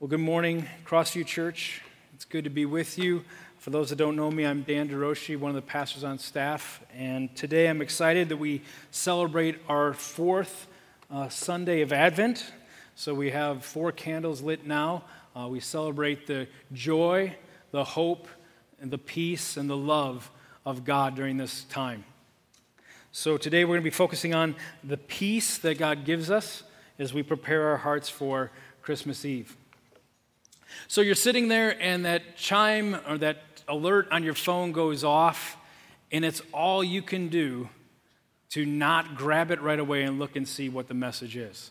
Well, good morning, Crossview Church. It's good to be with you. For those that don't know me, I'm Dan DeRoshi, one of the pastors on staff. And today I'm excited that we celebrate our fourth uh, Sunday of Advent. So we have four candles lit now. Uh, we celebrate the joy, the hope, and the peace and the love of God during this time. So today we're going to be focusing on the peace that God gives us as we prepare our hearts for Christmas Eve. So you're sitting there, and that chime or that alert on your phone goes off, and it's all you can do to not grab it right away and look and see what the message is.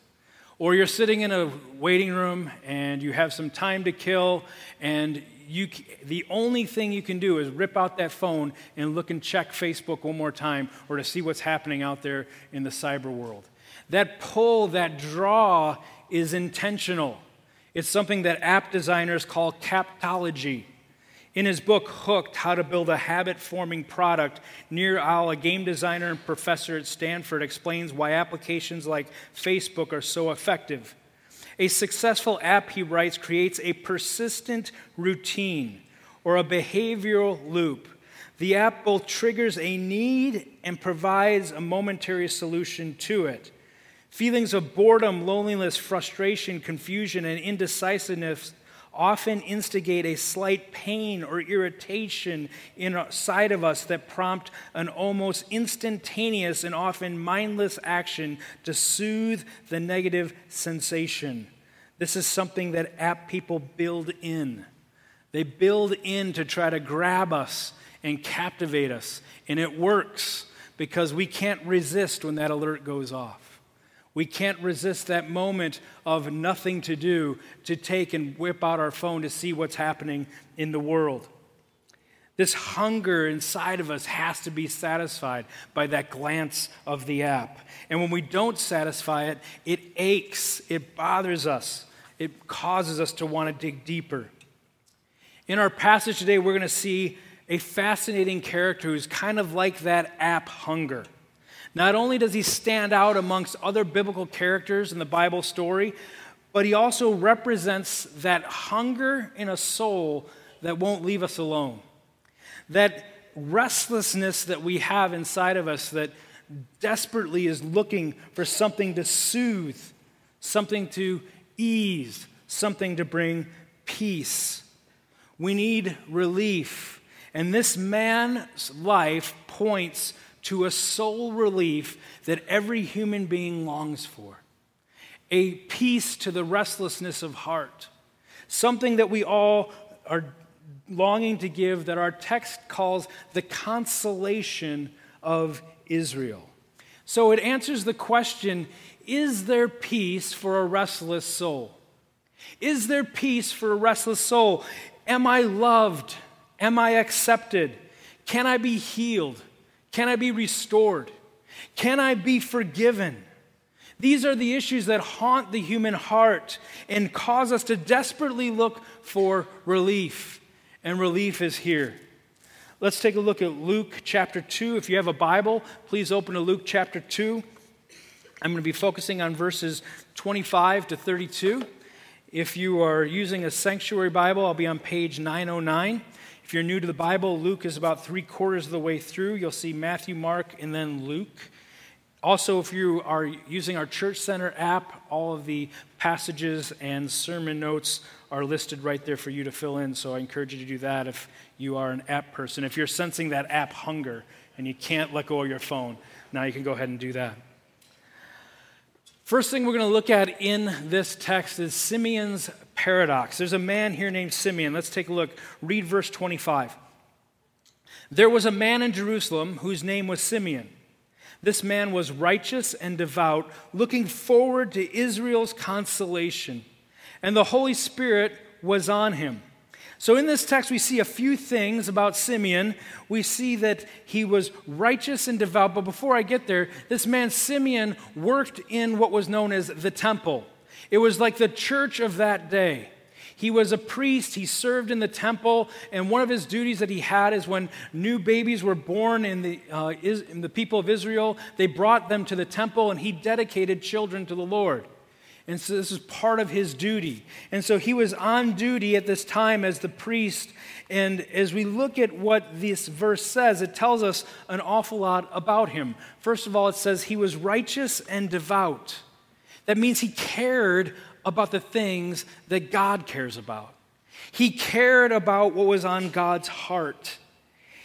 Or you're sitting in a waiting room and you have some time to kill, and you, the only thing you can do is rip out that phone and look and check Facebook one more time or to see what's happening out there in the cyber world. That pull, that draw is intentional. It's something that app designers call captology. In his book, Hooked How to Build a Habit Forming Product, Nir Eyal, a game designer and professor at Stanford, explains why applications like Facebook are so effective. A successful app, he writes, creates a persistent routine or a behavioral loop. The app both triggers a need and provides a momentary solution to it. Feelings of boredom, loneliness, frustration, confusion, and indecisiveness often instigate a slight pain or irritation inside of us that prompt an almost instantaneous and often mindless action to soothe the negative sensation. This is something that app people build in. They build in to try to grab us and captivate us, and it works because we can't resist when that alert goes off. We can't resist that moment of nothing to do to take and whip out our phone to see what's happening in the world. This hunger inside of us has to be satisfied by that glance of the app. And when we don't satisfy it, it aches, it bothers us, it causes us to want to dig deeper. In our passage today, we're going to see a fascinating character who's kind of like that app hunger. Not only does he stand out amongst other biblical characters in the Bible story, but he also represents that hunger in a soul that won't leave us alone. That restlessness that we have inside of us that desperately is looking for something to soothe, something to ease, something to bring peace. We need relief. And this man's life points to a soul relief that every human being longs for, a peace to the restlessness of heart, something that we all are longing to give that our text calls the consolation of Israel. So it answers the question is there peace for a restless soul? Is there peace for a restless soul? Am I loved? Am I accepted? Can I be healed? Can I be restored? Can I be forgiven? These are the issues that haunt the human heart and cause us to desperately look for relief. And relief is here. Let's take a look at Luke chapter 2. If you have a Bible, please open to Luke chapter 2. I'm going to be focusing on verses 25 to 32. If you are using a sanctuary Bible, I'll be on page 909. If you're new to the Bible, Luke is about three quarters of the way through. You'll see Matthew, Mark, and then Luke. Also, if you are using our Church Center app, all of the passages and sermon notes are listed right there for you to fill in. So I encourage you to do that if you are an app person. If you're sensing that app hunger and you can't let go of your phone, now you can go ahead and do that. First thing we're going to look at in this text is Simeon's paradox. There's a man here named Simeon. Let's take a look. Read verse 25. There was a man in Jerusalem whose name was Simeon. This man was righteous and devout, looking forward to Israel's consolation, and the Holy Spirit was on him. So, in this text, we see a few things about Simeon. We see that he was righteous and devout, but before I get there, this man Simeon worked in what was known as the temple. It was like the church of that day. He was a priest, he served in the temple, and one of his duties that he had is when new babies were born in the, uh, in the people of Israel, they brought them to the temple, and he dedicated children to the Lord. And so this is part of his duty. And so he was on duty at this time as the priest. And as we look at what this verse says, it tells us an awful lot about him. First of all, it says he was righteous and devout. That means he cared about the things that God cares about. He cared about what was on God's heart.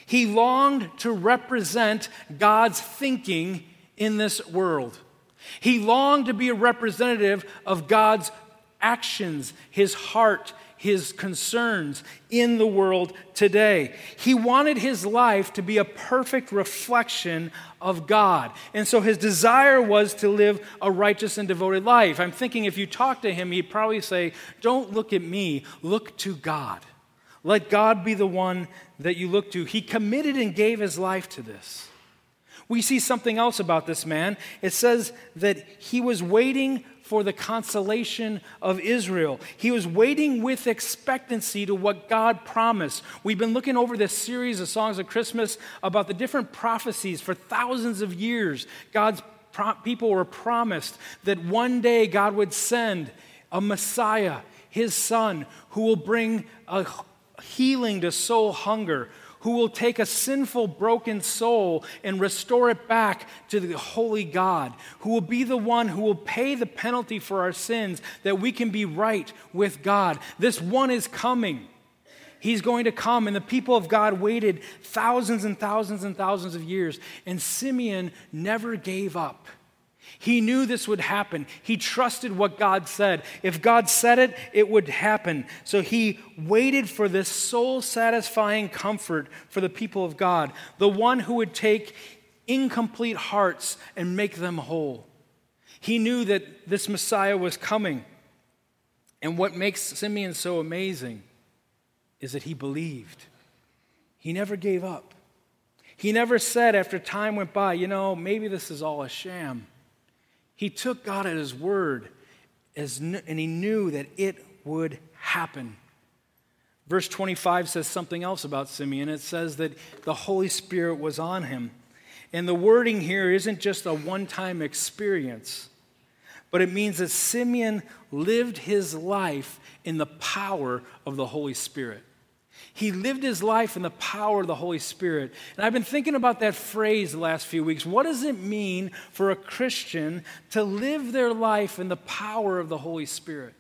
He longed to represent God's thinking in this world. He longed to be a representative of God's actions, his heart, his concerns in the world today. He wanted his life to be a perfect reflection of God. And so his desire was to live a righteous and devoted life. I'm thinking if you talk to him, he'd probably say, Don't look at me, look to God. Let God be the one that you look to. He committed and gave his life to this. We see something else about this man. It says that he was waiting for the consolation of Israel. He was waiting with expectancy to what God promised. We've been looking over this series of Songs of Christmas about the different prophecies for thousands of years. God's pro- people were promised that one day God would send a Messiah, his son, who will bring a healing to soul hunger, who will take a sinful, broken soul and restore it back to the holy God, who will be the one who will pay the penalty for our sins that we can be right with God. This one is coming. He's going to come. And the people of God waited thousands and thousands and thousands of years, and Simeon never gave up. He knew this would happen. He trusted what God said. If God said it, it would happen. So he waited for this soul satisfying comfort for the people of God, the one who would take incomplete hearts and make them whole. He knew that this Messiah was coming. And what makes Simeon so amazing is that he believed. He never gave up. He never said after time went by, you know, maybe this is all a sham. He took God at His word as, and he knew that it would happen. Verse 25 says something else about Simeon. It says that the Holy Spirit was on him. And the wording here isn't just a one time experience, but it means that Simeon lived his life in the power of the Holy Spirit. He lived his life in the power of the Holy Spirit. And I've been thinking about that phrase the last few weeks. What does it mean for a Christian to live their life in the power of the Holy Spirit?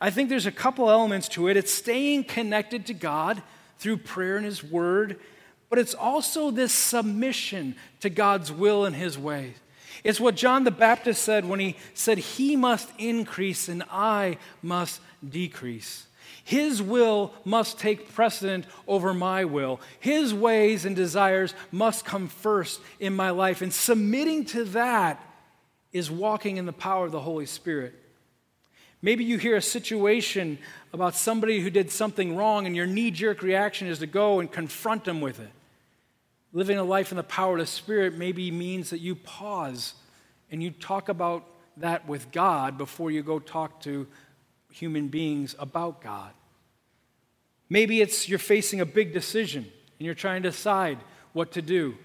I think there's a couple elements to it. It's staying connected to God through prayer and His Word, but it's also this submission to God's will and His way. It's what John the Baptist said when he said, He must increase and I must decrease. His will must take precedent over my will. His ways and desires must come first in my life. And submitting to that is walking in the power of the Holy Spirit. Maybe you hear a situation about somebody who did something wrong, and your knee jerk reaction is to go and confront them with it. Living a life in the power of the Spirit maybe means that you pause and you talk about that with God before you go talk to human beings about God. Maybe it's you're facing a big decision and you're trying to decide what to do.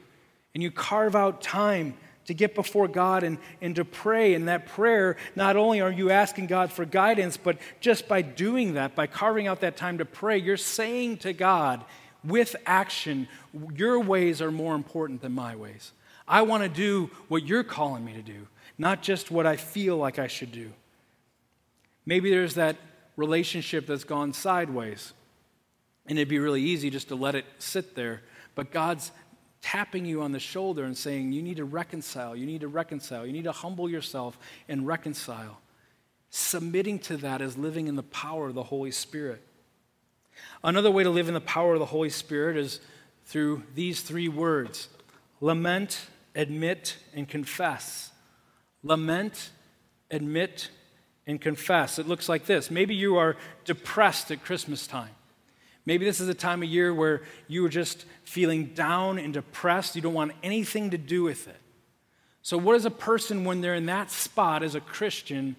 And you carve out time to get before God and, and to pray. And that prayer, not only are you asking God for guidance, but just by doing that, by carving out that time to pray, you're saying to God with action, Your ways are more important than my ways. I want to do what you're calling me to do, not just what I feel like I should do. Maybe there's that relationship that's gone sideways. And it'd be really easy just to let it sit there. But God's tapping you on the shoulder and saying, You need to reconcile. You need to reconcile. You need to humble yourself and reconcile. Submitting to that is living in the power of the Holy Spirit. Another way to live in the power of the Holy Spirit is through these three words lament, admit, and confess. Lament, admit, and confess. It looks like this. Maybe you are depressed at Christmas time. Maybe this is a time of year where you are just feeling down and depressed. You don't want anything to do with it. So, what does a person, when they're in that spot as a Christian,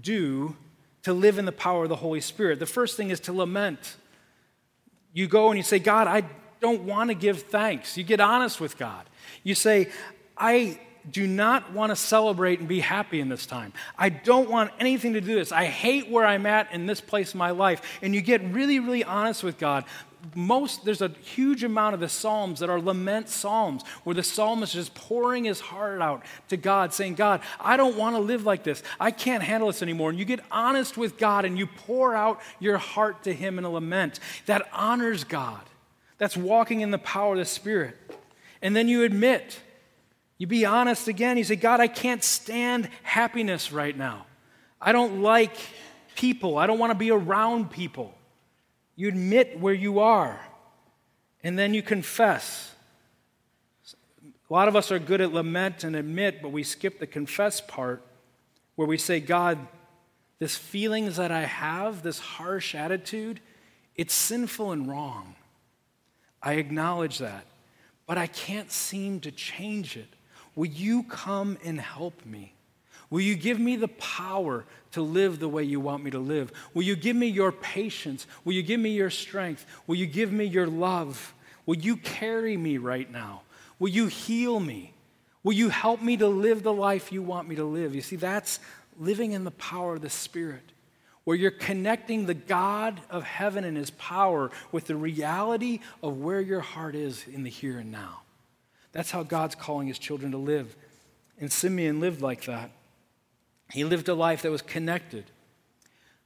do to live in the power of the Holy Spirit? The first thing is to lament. You go and you say, God, I don't want to give thanks. You get honest with God. You say, I do not want to celebrate and be happy in this time. I don't want anything to do this. I hate where I'm at in this place in my life. And you get really, really honest with God. Most there's a huge amount of the psalms that are lament psalms where the psalmist is pouring his heart out to God saying god i don't want to live like this i can't handle this anymore and you get honest with god and you pour out your heart to him in a lament that honors god that's walking in the power of the spirit and then you admit you be honest again. You say, God, I can't stand happiness right now. I don't like people. I don't want to be around people. You admit where you are, and then you confess. A lot of us are good at lament and admit, but we skip the confess part where we say, God, this feelings that I have, this harsh attitude, it's sinful and wrong. I acknowledge that, but I can't seem to change it. Will you come and help me? Will you give me the power to live the way you want me to live? Will you give me your patience? Will you give me your strength? Will you give me your love? Will you carry me right now? Will you heal me? Will you help me to live the life you want me to live? You see, that's living in the power of the Spirit, where you're connecting the God of heaven and his power with the reality of where your heart is in the here and now. That's how God's calling his children to live. And Simeon lived like that. He lived a life that was connected.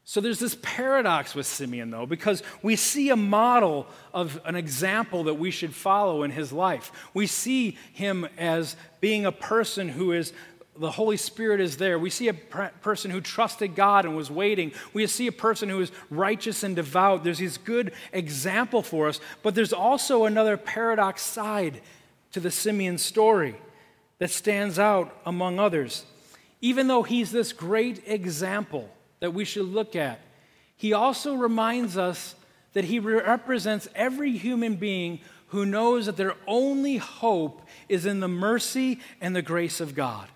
So there's this paradox with Simeon, though, because we see a model of an example that we should follow in his life. We see him as being a person who is, the Holy Spirit is there. We see a person who trusted God and was waiting. We see a person who is righteous and devout. There's this good example for us, but there's also another paradox side to the Simeon story that stands out among others. Even though he's this great example that we should look at, he also reminds us that he represents every human being who knows that their only hope is in the mercy and the grace of God.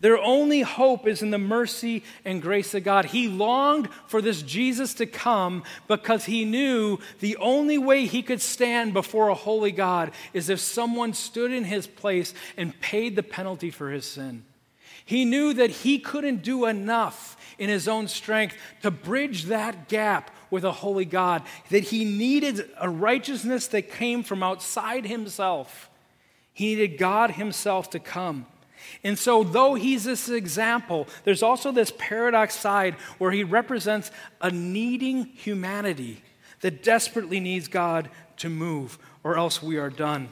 Their only hope is in the mercy and grace of God. He longed for this Jesus to come because he knew the only way he could stand before a holy God is if someone stood in his place and paid the penalty for his sin. He knew that he couldn't do enough in his own strength to bridge that gap with a holy God, that he needed a righteousness that came from outside himself. He needed God himself to come. And so, though he's this example, there's also this paradox side where he represents a needing humanity that desperately needs God to move, or else we are done.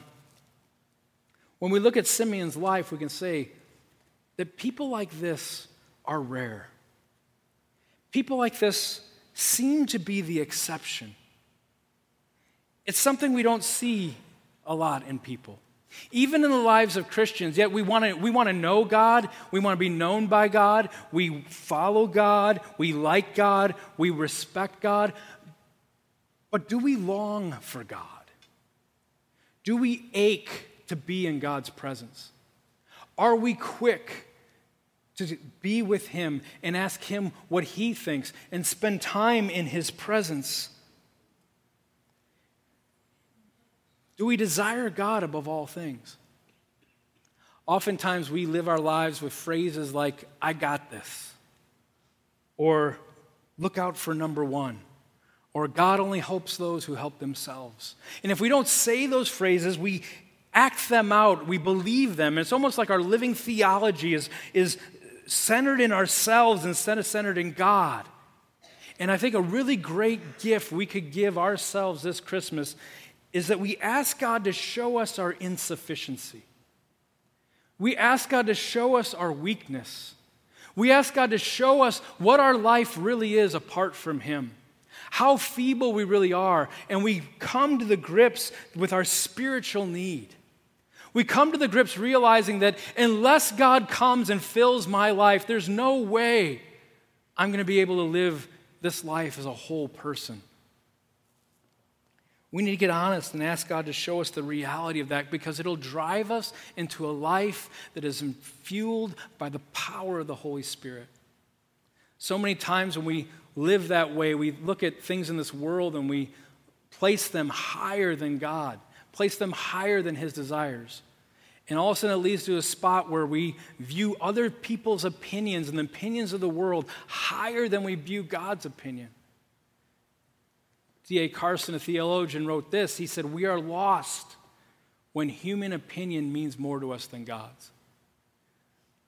When we look at Simeon's life, we can say that people like this are rare. People like this seem to be the exception. It's something we don't see a lot in people. Even in the lives of Christians, yet we want to we want to know God, we want to be known by God, we follow God, we like God, we respect God. But do we long for God? Do we ache to be in God's presence? Are we quick to be with Him and ask Him what He thinks and spend time in His presence? Do we desire God above all things? Oftentimes, we live our lives with phrases like, I got this, or look out for number one, or God only helps those who help themselves. And if we don't say those phrases, we act them out, we believe them. It's almost like our living theology is, is centered in ourselves instead of centered in God. And I think a really great gift we could give ourselves this Christmas is that we ask God to show us our insufficiency. We ask God to show us our weakness. We ask God to show us what our life really is apart from Him, how feeble we really are, and we come to the grips with our spiritual need. We come to the grips realizing that unless God comes and fills my life, there's no way I'm going to be able to live this life as a whole person. We need to get honest and ask God to show us the reality of that because it'll drive us into a life that is fueled by the power of the Holy Spirit. So many times when we live that way, we look at things in this world and we place them higher than God, place them higher than His desires. And all of a sudden, it leads to a spot where we view other people's opinions and the opinions of the world higher than we view God's opinion. D.A. Carson, a theologian, wrote this. He said, We are lost when human opinion means more to us than God's.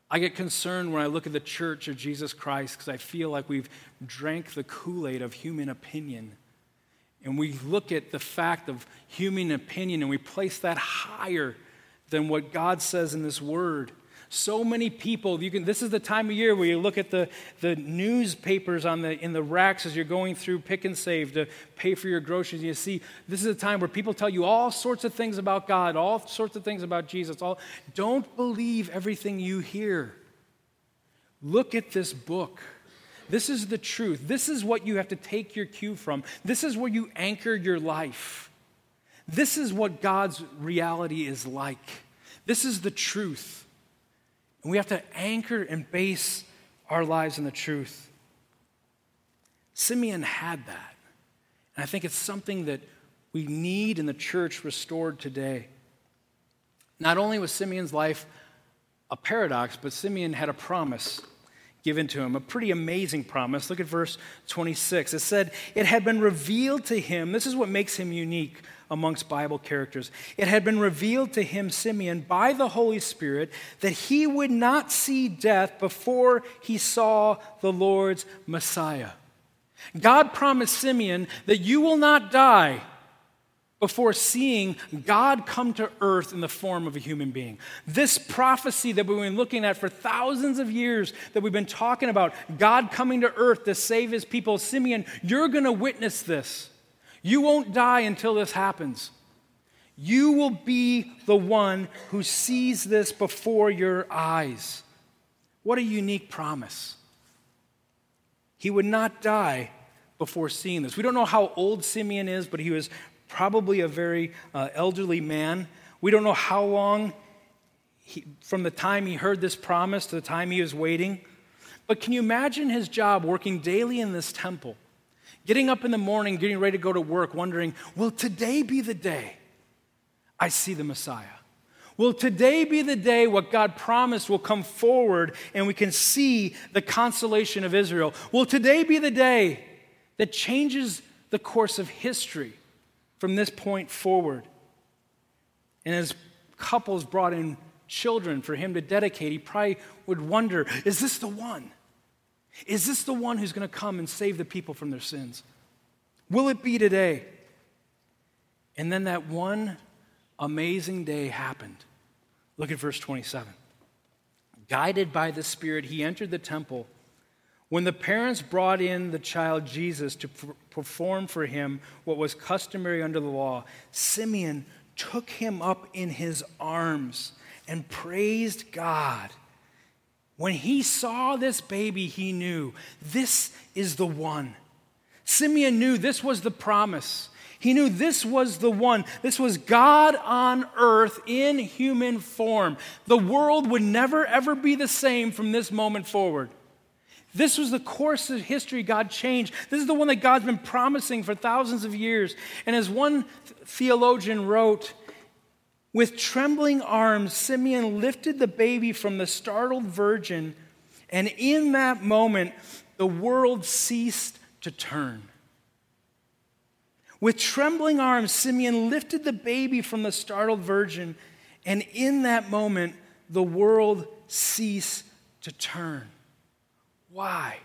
I get concerned when I look at the church of Jesus Christ because I feel like we've drank the Kool Aid of human opinion. And we look at the fact of human opinion and we place that higher than what God says in this word. So many people, you can, this is the time of year where you look at the, the newspapers on the, in the racks as you're going through pick and save to pay for your groceries. And you see, this is a time where people tell you all sorts of things about God, all sorts of things about Jesus. All, don't believe everything you hear. Look at this book. This is the truth. This is what you have to take your cue from. This is where you anchor your life. This is what God's reality is like. This is the truth. And we have to anchor and base our lives in the truth. Simeon had that. And I think it's something that we need in the church restored today. Not only was Simeon's life a paradox, but Simeon had a promise given to him, a pretty amazing promise. Look at verse 26. It said, It had been revealed to him, this is what makes him unique amongst Bible characters. It had been revealed to him, Simeon, by the Holy Spirit, that he would not see death before he saw the Lord's Messiah. God promised Simeon that you will not die before seeing God come to earth in the form of a human being. This prophecy that we've been looking at for thousands of years, that we've been talking about, God coming to earth to save his people, Simeon, you're going to witness this. You won't die until this happens. You will be the one who sees this before your eyes. What a unique promise. He would not die before seeing this. We don't know how old Simeon is, but he was probably a very uh, elderly man. We don't know how long he, from the time he heard this promise to the time he was waiting. But can you imagine his job working daily in this temple? Getting up in the morning, getting ready to go to work, wondering, will today be the day I see the Messiah? Will today be the day what God promised will come forward and we can see the consolation of Israel? Will today be the day that changes the course of history? From this point forward. And as couples brought in children for him to dedicate, he probably would wonder is this the one? Is this the one who's going to come and save the people from their sins? Will it be today? And then that one amazing day happened. Look at verse 27. Guided by the Spirit, he entered the temple when the parents brought in the child Jesus to perform for him what was customary under the law, Simeon took him up in his arms and praised God. When he saw this baby, he knew this is the one. Simeon knew this was the promise. He knew this was the one. This was God on earth in human form. The world would never, ever be the same from this moment forward. This was the course of history God changed. This is the one that God's been promising for thousands of years. And as one theologian wrote, with trembling arms, Simeon lifted the baby from the startled virgin, and in that moment, the world ceased to turn. With trembling arms, Simeon lifted the baby from the startled virgin, and in that moment, the world ceased to turn. Why?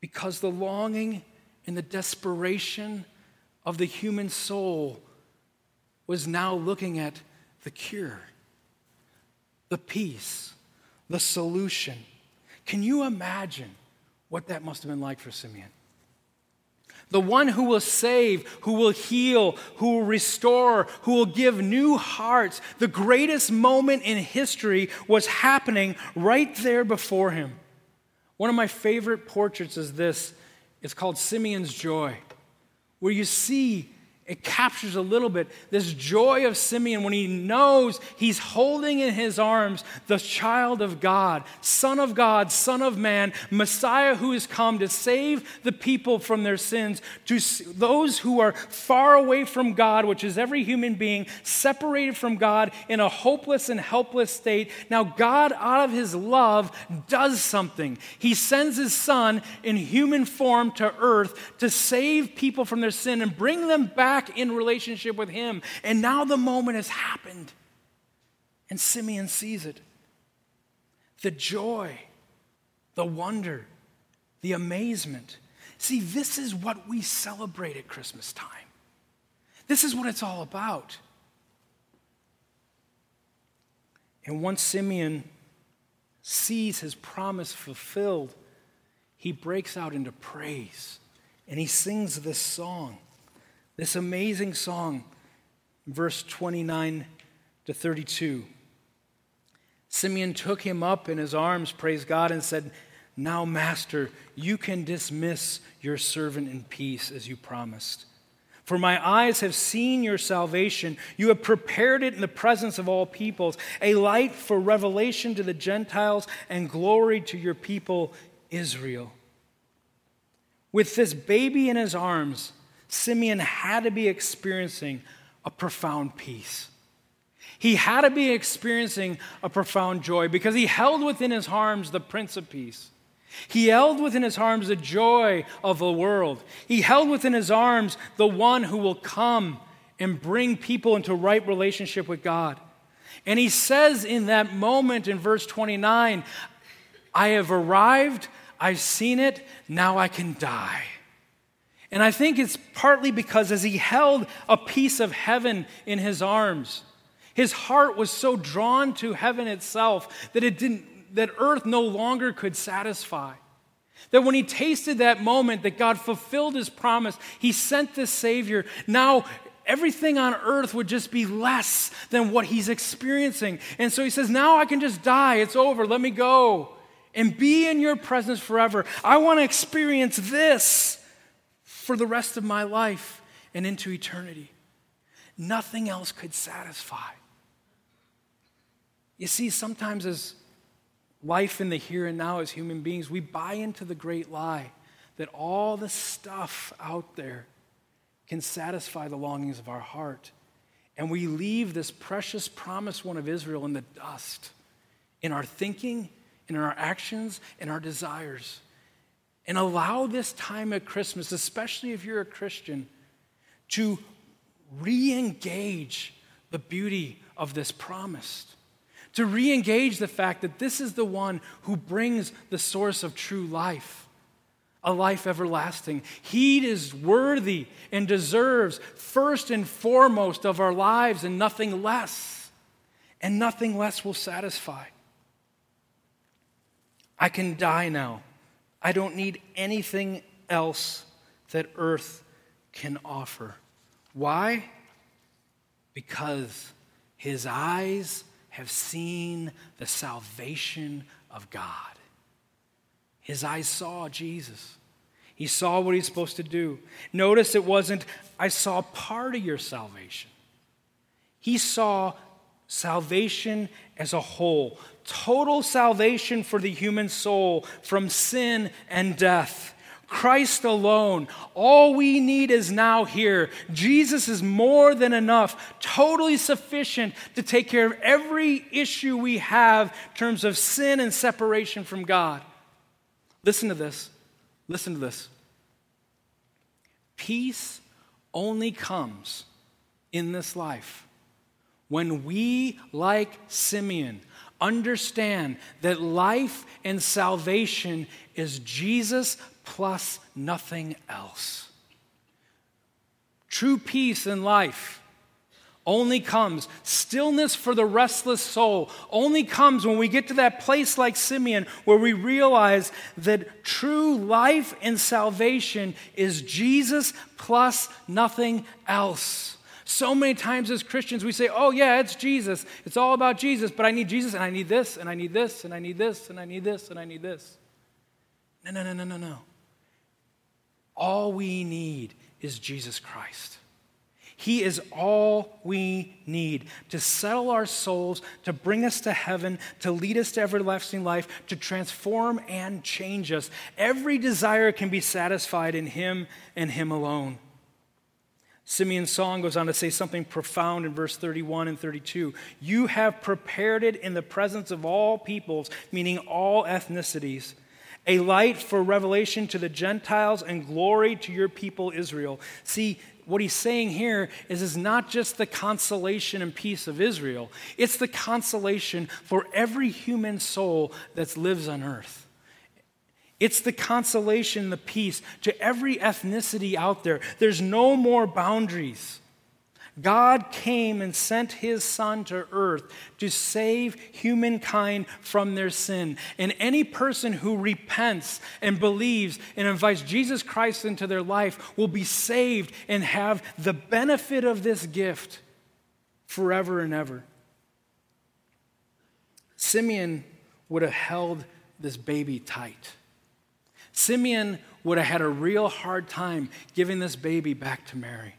Because the longing and the desperation of the human soul was now looking at the cure, the peace, the solution. Can you imagine what that must have been like for Simeon? The one who will save, who will heal, who will restore, who will give new hearts. The greatest moment in history was happening right there before him. One of my favorite portraits is this. It's called Simeon's Joy, where you see it captures a little bit this joy of Simeon when he knows he's holding in his arms the child of God, Son of God, Son of Man, Messiah who has come to save the people from their sins, to those who are far away from God, which is every human being, separated from God in a hopeless and helpless state. Now, God, out of his love, does something. He sends his Son in human form to earth to save people from their sin and bring them back back in relationship with Him. And now the moment has happened. And Simeon sees it. The joy, the wonder, the amazement. See, this is what we celebrate at Christmas time. This is what it's all about. And once Simeon sees his promise fulfilled, he breaks out into praise and he sings this song. This amazing song, verse 29 to 32. Simeon took him up in his arms, praise God, and said, Now, Master, you can dismiss your servant in peace as you promised. For my eyes have seen your salvation. You have prepared it in the presence of all peoples, a light for revelation to the Gentiles and glory to your people, Israel. With this baby in his arms, Simeon had to be experiencing a profound peace. He had to be experiencing a profound joy because he held within his arms the Prince of Peace. He held within his arms the joy of the world. He held within his arms the one who will come and bring people into right relationship with God. And he says in that moment in verse 29 I have arrived, I've seen it, now I can die. And I think it's partly because as he held a piece of heaven in his arms, his heart was so drawn to heaven itself that it didn't that earth no longer could satisfy. That when he tasted that moment that God fulfilled his promise, he sent this Savior. Now everything on earth would just be less than what he's experiencing. And so he says, Now I can just die. It's over. Let me go and be in your presence forever. I want to experience this for the rest of my life and into eternity. Nothing else could satisfy. You see, sometimes as life in the here and now as human beings, we buy into the great lie that all the stuff out there can satisfy the longings of our heart. And we leave this precious promised one of Israel in the dust in our thinking, in our actions, in our desires. And allow this time at Christmas, especially if you're a Christian, to re engage the beauty of this promise. To re engage the fact that this is the one who brings the source of true life, a life everlasting. He is worthy and deserves first and foremost of our lives and nothing less. And nothing less will satisfy. I can die now I don't need anything else that earth can offer. Why? Because his eyes have seen the salvation of God. His eyes saw Jesus. He saw what he's supposed to do. Notice it wasn't, I saw part of your salvation. He saw salvation as a whole, total salvation for the human soul from sin and death. Christ alone. All we need is now here. Jesus is more than enough, totally sufficient to take care of every issue we have in terms of sin and separation from God. Listen to this. Listen to this. Peace only comes in this life when we, like Simeon, understand that life and salvation is Jesus plus nothing else. True peace in life only comes, stillness for the restless soul only comes when we get to that place like Simeon where we realize that true life and salvation is Jesus plus nothing else. So many times as Christians, we say, oh, yeah, it's Jesus. It's all about Jesus, but I need Jesus, and I need this, and I need this, and I need this, and I need this, and I need this. No, no, no, no, no, no. All we need is Jesus Christ. He is all we need to settle our souls, to bring us to heaven, to lead us to everlasting life, to transform and change us. Every desire can be satisfied in Him and Him alone. Simeon's song goes on to say something profound in verse 31 and 32. You have prepared it in the presence of all peoples, meaning all ethnicities a light for revelation to the Gentiles and glory to your people Israel. See, what he's saying here is is not just the consolation and peace of Israel. It's the consolation for every human soul that lives on earth. It's the consolation, the peace to every ethnicity out there. There's no more boundaries. God came and sent his son to earth to save humankind from their sin. And any person who repents and believes and invites Jesus Christ into their life will be saved and have the benefit of this gift forever and ever. Simeon would have held this baby tight. Simeon would have had a real hard time giving this baby back to Mary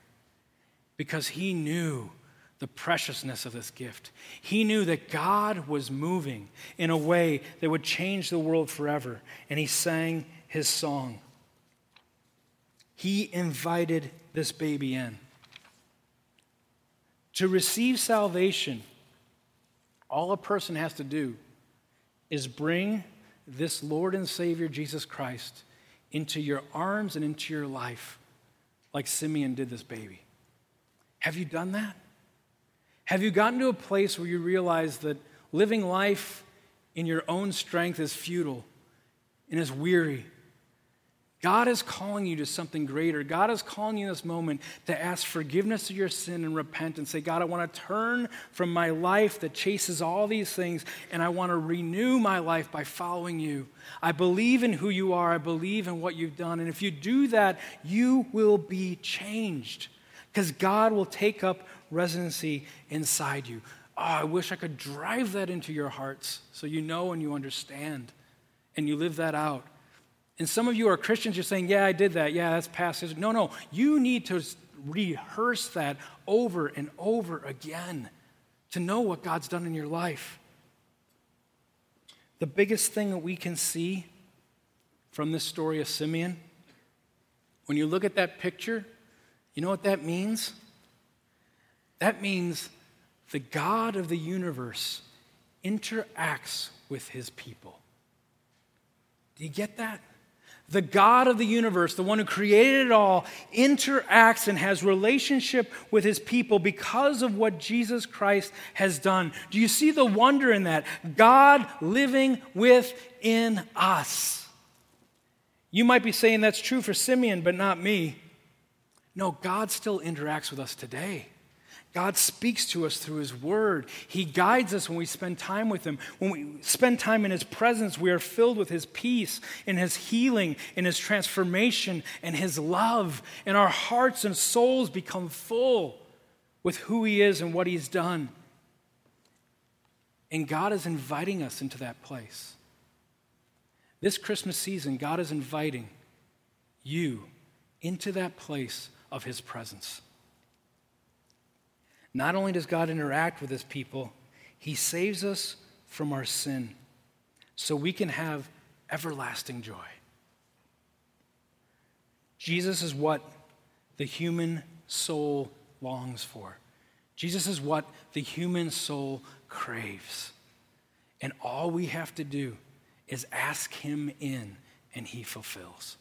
because he knew the preciousness of this gift. He knew that God was moving in a way that would change the world forever, and he sang his song. He invited this baby in. To receive salvation, all a person has to do is bring this Lord and Savior Jesus Christ into your arms and into your life, like Simeon did this baby. Have you done that? Have you gotten to a place where you realize that living life in your own strength is futile and is weary? God is calling you to something greater. God is calling you in this moment to ask forgiveness of your sin and repent and say, God, I want to turn from my life that chases all these things and I want to renew my life by following you. I believe in who you are, I believe in what you've done. And if you do that, you will be changed because God will take up residency inside you. Oh, I wish I could drive that into your hearts so you know and you understand and you live that out. And some of you are Christians, you're saying, Yeah, I did that. Yeah, that's past history. No, no. You need to rehearse that over and over again to know what God's done in your life. The biggest thing that we can see from this story of Simeon, when you look at that picture, you know what that means? That means the God of the universe interacts with his people. Do you get that? The God of the universe, the one who created it all, interacts and has relationship with his people because of what Jesus Christ has done. Do you see the wonder in that? God living within us. You might be saying that's true for Simeon, but not me. No, God still interacts with us today. God speaks to us through His Word. He guides us when we spend time with Him. When we spend time in His presence, we are filled with His peace and His healing and His transformation and His love. And our hearts and souls become full with who He is and what He's done. And God is inviting us into that place. This Christmas season, God is inviting you into that place of his presence. Not only does God interact with his people, he saves us from our sin so we can have everlasting joy. Jesus is what the human soul longs for. Jesus is what the human soul craves. And all we have to do is ask him in, and he fulfills.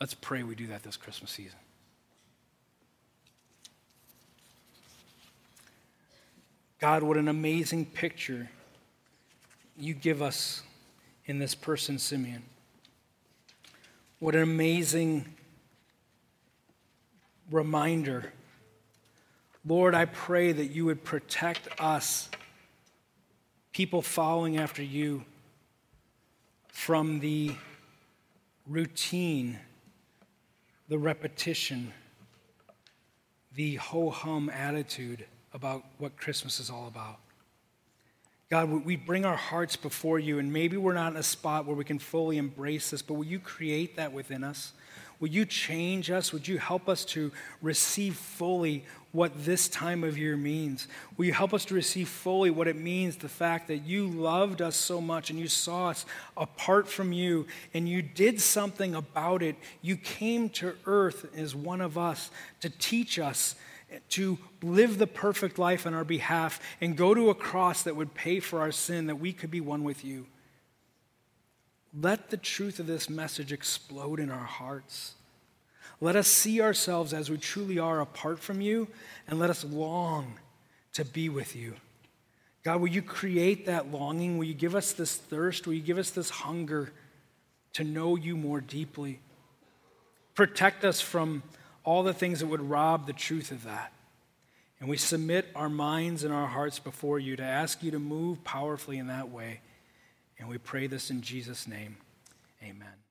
Let's pray we do that this Christmas season. God, what an amazing picture you give us in this person, Simeon. What an amazing reminder. Lord, I pray that you would protect us, people following after you, from the routine, the repetition, the ho hum attitude about what Christmas is all about. God, we bring our hearts before you, and maybe we're not in a spot where we can fully embrace this, but will you create that within us? Will you change us? Would you help us to receive fully what this time of year means? Will you help us to receive fully what it means the fact that you loved us so much and you saw us apart from you and you did something about it? You came to earth as one of us to teach us to live the perfect life on our behalf and go to a cross that would pay for our sin that we could be one with you. Let the truth of this message explode in our hearts. Let us see ourselves as we truly are apart from you, and let us long to be with you. God, will you create that longing? Will you give us this thirst? Will you give us this hunger to know you more deeply? Protect us from all the things that would rob the truth of that. And we submit our minds and our hearts before you to ask you to move powerfully in that way. And we pray this in Jesus' name. Amen.